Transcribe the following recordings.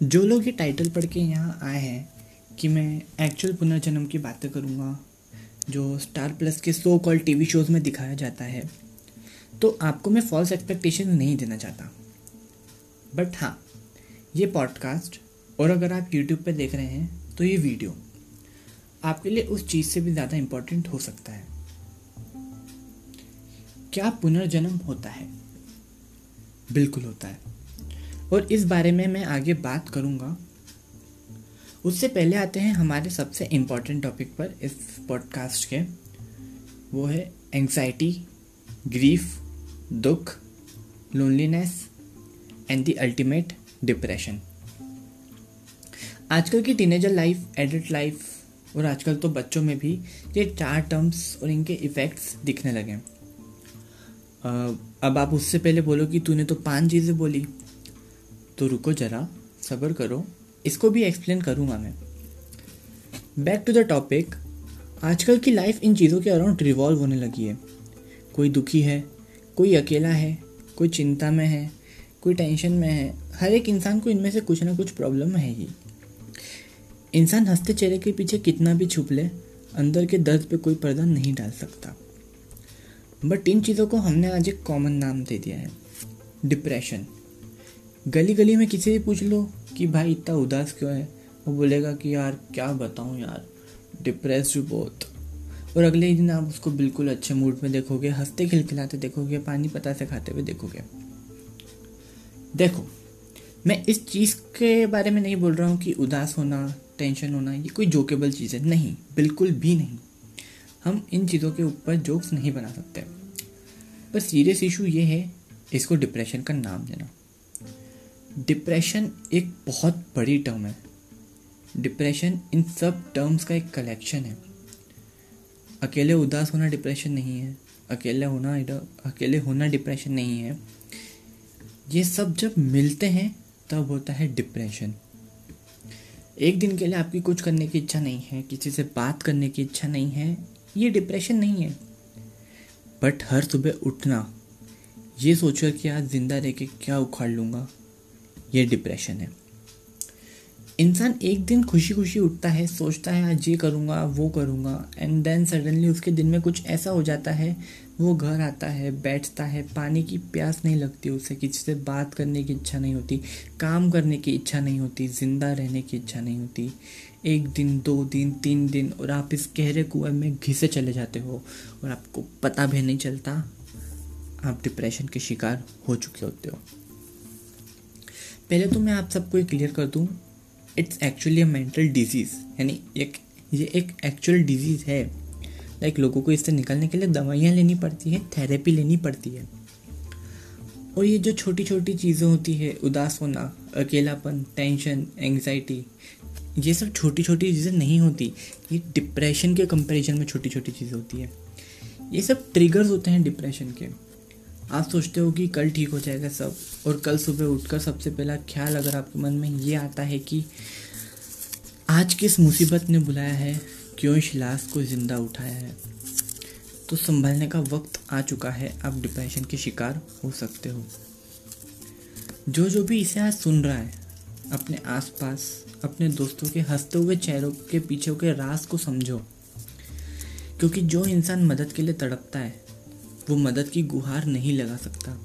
जो लोग ये टाइटल पढ़ के यहाँ आए हैं कि मैं एक्चुअल पुनर्जन्म की बातें करूँगा, जो स्टार प्लस के सो कॉल टीवी शोज़ में दिखाया जाता है तो आपको मैं फॉल्स एक्सपेक्टेशन नहीं देना चाहता। बट हाँ ये पॉडकास्ट और अगर आप यूट्यूब पर देख रहे हैं तो ये वीडियो आपके लिए उस चीज़ से भी ज़्यादा इम्पोर्टेंट हो सकता है। क्या पुनर्जन्म होता है? बिल्कुल होता है। और इस बारे में मैं आगे बात करूँगा। उससे पहले आते हैं हमारे सबसे इंपॉर्टेंट टॉपिक पर इस पॉडकास्ट के। वो है एंग्जाइटी ग्रीफ दुख loneliness and the ultimate depression आजकल की टीनेजर लाइफ एडल्ट लाइफ और आजकल तो बच्चों में भी ये चार टर्म्स और इनके इफ़ेक्ट्स दिखने लगे अब आप उससे पहले बोलो कि तूने तो पाँच चीज़ें बोली। तो रुको ज़रा, सब्र करो। इसको भी एक्सप्लेन करूँगा मैं। बैक टू द टॉपिक आजकल की लाइफ इन चीज़ों के अराउंड रिवॉल्व होने लगी है। कोई दुखी है, कोई अकेला है, कोई चिंता में है, कोई टेंशन में है, हर एक इंसान को इनमें से कुछ ना कुछ प्रॉब्लम है ही। इंसान हँसते चेहरे के पीछे कितना भी छुप ले, अंदर के दर्द पे कोई पर्दा नहीं डाल सकता। बट इन चीज़ों को हमने आज एक कॉमन नाम दे दिया है। डिप्रेशन गली गली में किसी भी पूछ लो कि भाई इतना उदास क्यों है? वो बोलेगा कि यार, क्या बताऊँ यार डिप्रेस बहुत। और अगले ही दिन आप उसको बिल्कुल अच्छे मूड में देखोगे, हँसते खिलखिलाते देखोगे, पानी पता से खाते हुए देखोगे। देखो, मैं इस चीज़ के बारे में नहीं बोल रहा हूँ कि उदास होना टेंशन होना, ये कोई जोकेबल चीज़ है। नहीं, बिल्कुल भी नहीं। हम इन चीज़ों के ऊपर जोक्स नहीं बना सकते। पर सीरियस इशू ये है, इसको डिप्रेशन का नाम देना। डिप्रेशन एक बहुत बड़ी टर्म है। डिप्रेशन इन सब टर्म्स का एक कलेक्शन है। अकेले उदास होना डिप्रेशन नहीं है। अकेले होना अकेले होना डिप्रेशन नहीं है। ये सब जब मिलते हैं, तब होता है डिप्रेशन। एक दिन के लिए आपकी कुछ करने की इच्छा नहीं है, किसी से बात करने की इच्छा नहीं है, ये डिप्रेशन नहीं है। बट हर सुबह उठना, ये सोचकर कि आज ज़िंदा रह के क्या उखाड़ लूँगा। ये डिप्रेशन है। इंसान एक दिन खुशी खुशी उठता है, सोचता है, आज ये करूँगा, वो करूँगा एंड देन सडनली उसके दिन में कुछ ऐसा हो जाता है, वो घर आता है, बैठता है, पानी की प्यास नहीं लगती उसे, किसी से बात करने की इच्छा नहीं होती, काम करने की इच्छा नहीं होती, ज़िंदा रहने की इच्छा नहीं होती। एक दिन, दो दिन, तीन दिन, और आप इस गहरे कुएँ में घिसे चले जाते हो, और आपको पता भी नहीं चलता, आप डिप्रेशन के शिकार हो चुके होते हो। पहले तो मैं आप सबको ये क्लियर कर दूँ it's actually a mental disease यानी एक, ये एक एक्चुअल डिज़ीज़ है। लाइक लोगों को इससे निकलने के लिए दवाइयाँ लेनी पड़ती हैं थेरेपी लेनी पड़ती है। और ये जो छोटी छोटी चीज़ें होती है, उदास होना, अकेलापन टेंशन एंग्जाइटी ये सब छोटी छोटी चीज़ें नहीं होती। ये डिप्रेशन के कंपैरिजन में छोटी छोटी चीज़ें होती है। ये सब ट्रिगर्स होते हैं डिप्रेशन के। आप सोचते हो कि कल ठीक हो जाएगा सब, और कल सुबह उठकर सबसे पहला ख्याल अगर आपके मन में ये आता है कि आज किस मुसीबत ने बुलाया है, क्यों इस लाश को ज़िंदा उठाया है तो संभलने का वक्त आ चुका है। आप डिप्रेशन के शिकार हो सकते हो। जो जो भी इसे आज सुन रहा है, अपने आसपास, अपने दोस्तों के हँसते हुए चेहरों के पीछे के रास को समझो, क्योंकि जो इंसान मदद के लिए तड़पता है वो मदद की गुहार नहीं लगा सकता।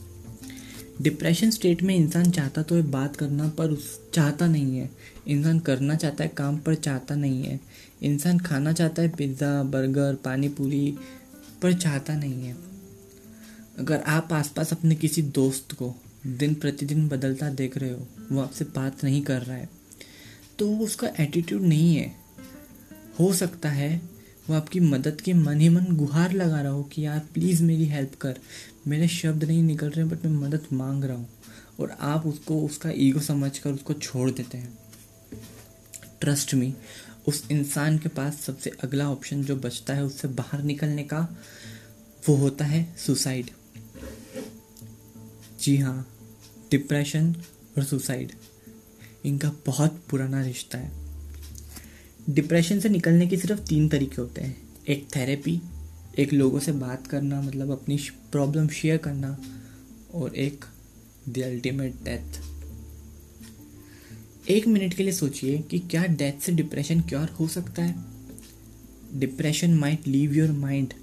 डिप्रेशन स्टेट में इंसान चाहता तो है बात करना, पर उस चाहता नहीं है। इंसान करना चाहता है, काम, पर चाहता नहीं है। इंसान खाना चाहता है, पिज़्ज़ा, बर्गर पानी पूरी पर चाहता नहीं है। अगर आप आसपास अपने किसी दोस्त को दिन प्रतिदिन बदलता देख रहे हो, वो आपसे बात नहीं कर रहा है तो उसका एटीट्यूड नहीं है। हो सकता है वो आपकी मदद के मन ही मन गुहार लगा रहा हो कि यार प्लीज़ मेरी हेल्प कर। मेरे शब्द नहीं निकल रहे बट मैं मदद मांग रहा हूँ। और आप उसको, उसका ईगो समझ कर उसको छोड़ देते हैं। ट्रस्ट मी उस इंसान के पास सबसे अगला ऑप्शन जो बचता है उससे बाहर निकलने का, वो होता है सुसाइड जी हाँ डिप्रेशन और सुसाइड इनका बहुत पुराना रिश्ता है। डिप्रेशन से निकलने के सिर्फ़ तीन तरीके होते हैं। एक थेरेपी, एक लोगों से बात करना मतलब अपनी प्रॉब्लम शेयर करना, और एक द अल्टीमेट डेथ। एक मिनट के लिए सोचिए कि क्या डेथ से डिप्रेशन क्योर हो सकता है। Depression might leave your mind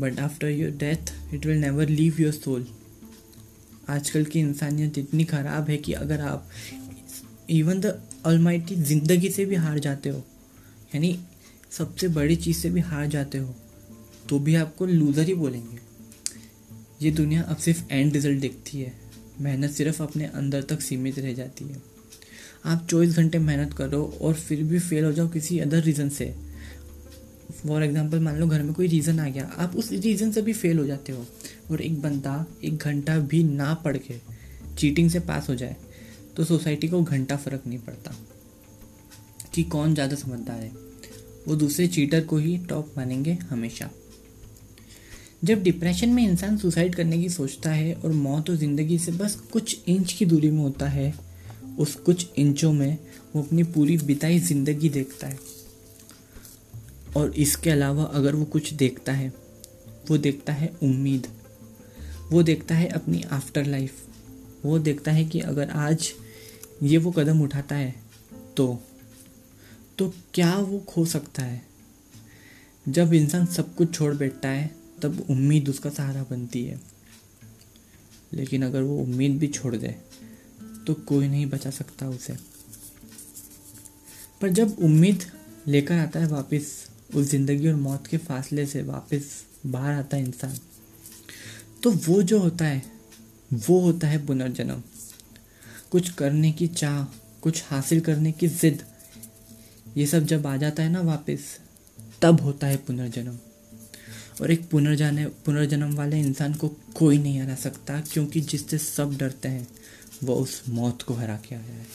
but after your death it will never leave your soul आजकल की इंसानियत इतनी ख़राब है कि अगर आप इवन द ऑलमाइटी ज़िंदगी से भी हार जाते हो। यानी सबसे बड़ी चीज़ से भी हार जाते हो तो भी आपको लूज़र ही बोलेंगे। ये दुनिया अब सिर्फ़ एंड रिज़ल्ट देखती है। मेहनत सिर्फ़ अपने अंदर तक सीमित रह जाती है। आप चौबीस घंटे मेहनत करो और फिर भी फेल हो जाओ किसी अदर रीज़न से। फॉर एग्ज़ाम्पल मान लो घर में कोई रीज़न आ गया, आप उस रीज़न से भी फेल हो जाते हो। और एक बंदा एक घंटा भी ना पढ़ के चीटिंग से पास हो जाए। तो सोसाइटी को घंटा फ़र्क नहीं पड़ता कि कौन ज़्यादा समझदार है। वो दूसरे चीटर को ही टॉप मानेंगे हमेशा। जब डिप्रेशन में इंसान सुसाइड करने की सोचता है और मौत और ज़िंदगी से बस कुछ इंच की दूरी में होता है, उस कुछ इंचों में वो अपनी पूरी बिताई ज़िंदगी देखता है। और इसके अलावा अगर वो कुछ देखता है, वो देखता है उम्मीद। वो देखता है अपनी आफ्टर लाइफ वो देखता है कि अगर आज ये वो कदम उठाता है तो तो क्या वो खो सकता है? जब इंसान सब कुछ छोड़ बैठता है, तब उम्मीद उसका सहारा बनती है। लेकिन अगर वो उम्मीद भी छोड़ दे तो कोई नहीं बचा सकता उसे। पर जब उम्मीद लेकर आता है वापस, उस ज़िंदगी और मौत के फासले से वापस बाहर आता है इंसान तो वो जो होता है, वो होता है पुनर्जन्म। कुछ करने की चाह, कुछ हासिल करने की ज़िद, ये सब जब आ जाता है ना वापस, तब होता है पुनर्जन्म। और एक पुनर्जाने, पुनर्जन्म वाले इंसान को कोई नहीं हरा सकता, क्योंकि जिससे सब डरते हैं, वो उस मौत को हरा के आया है।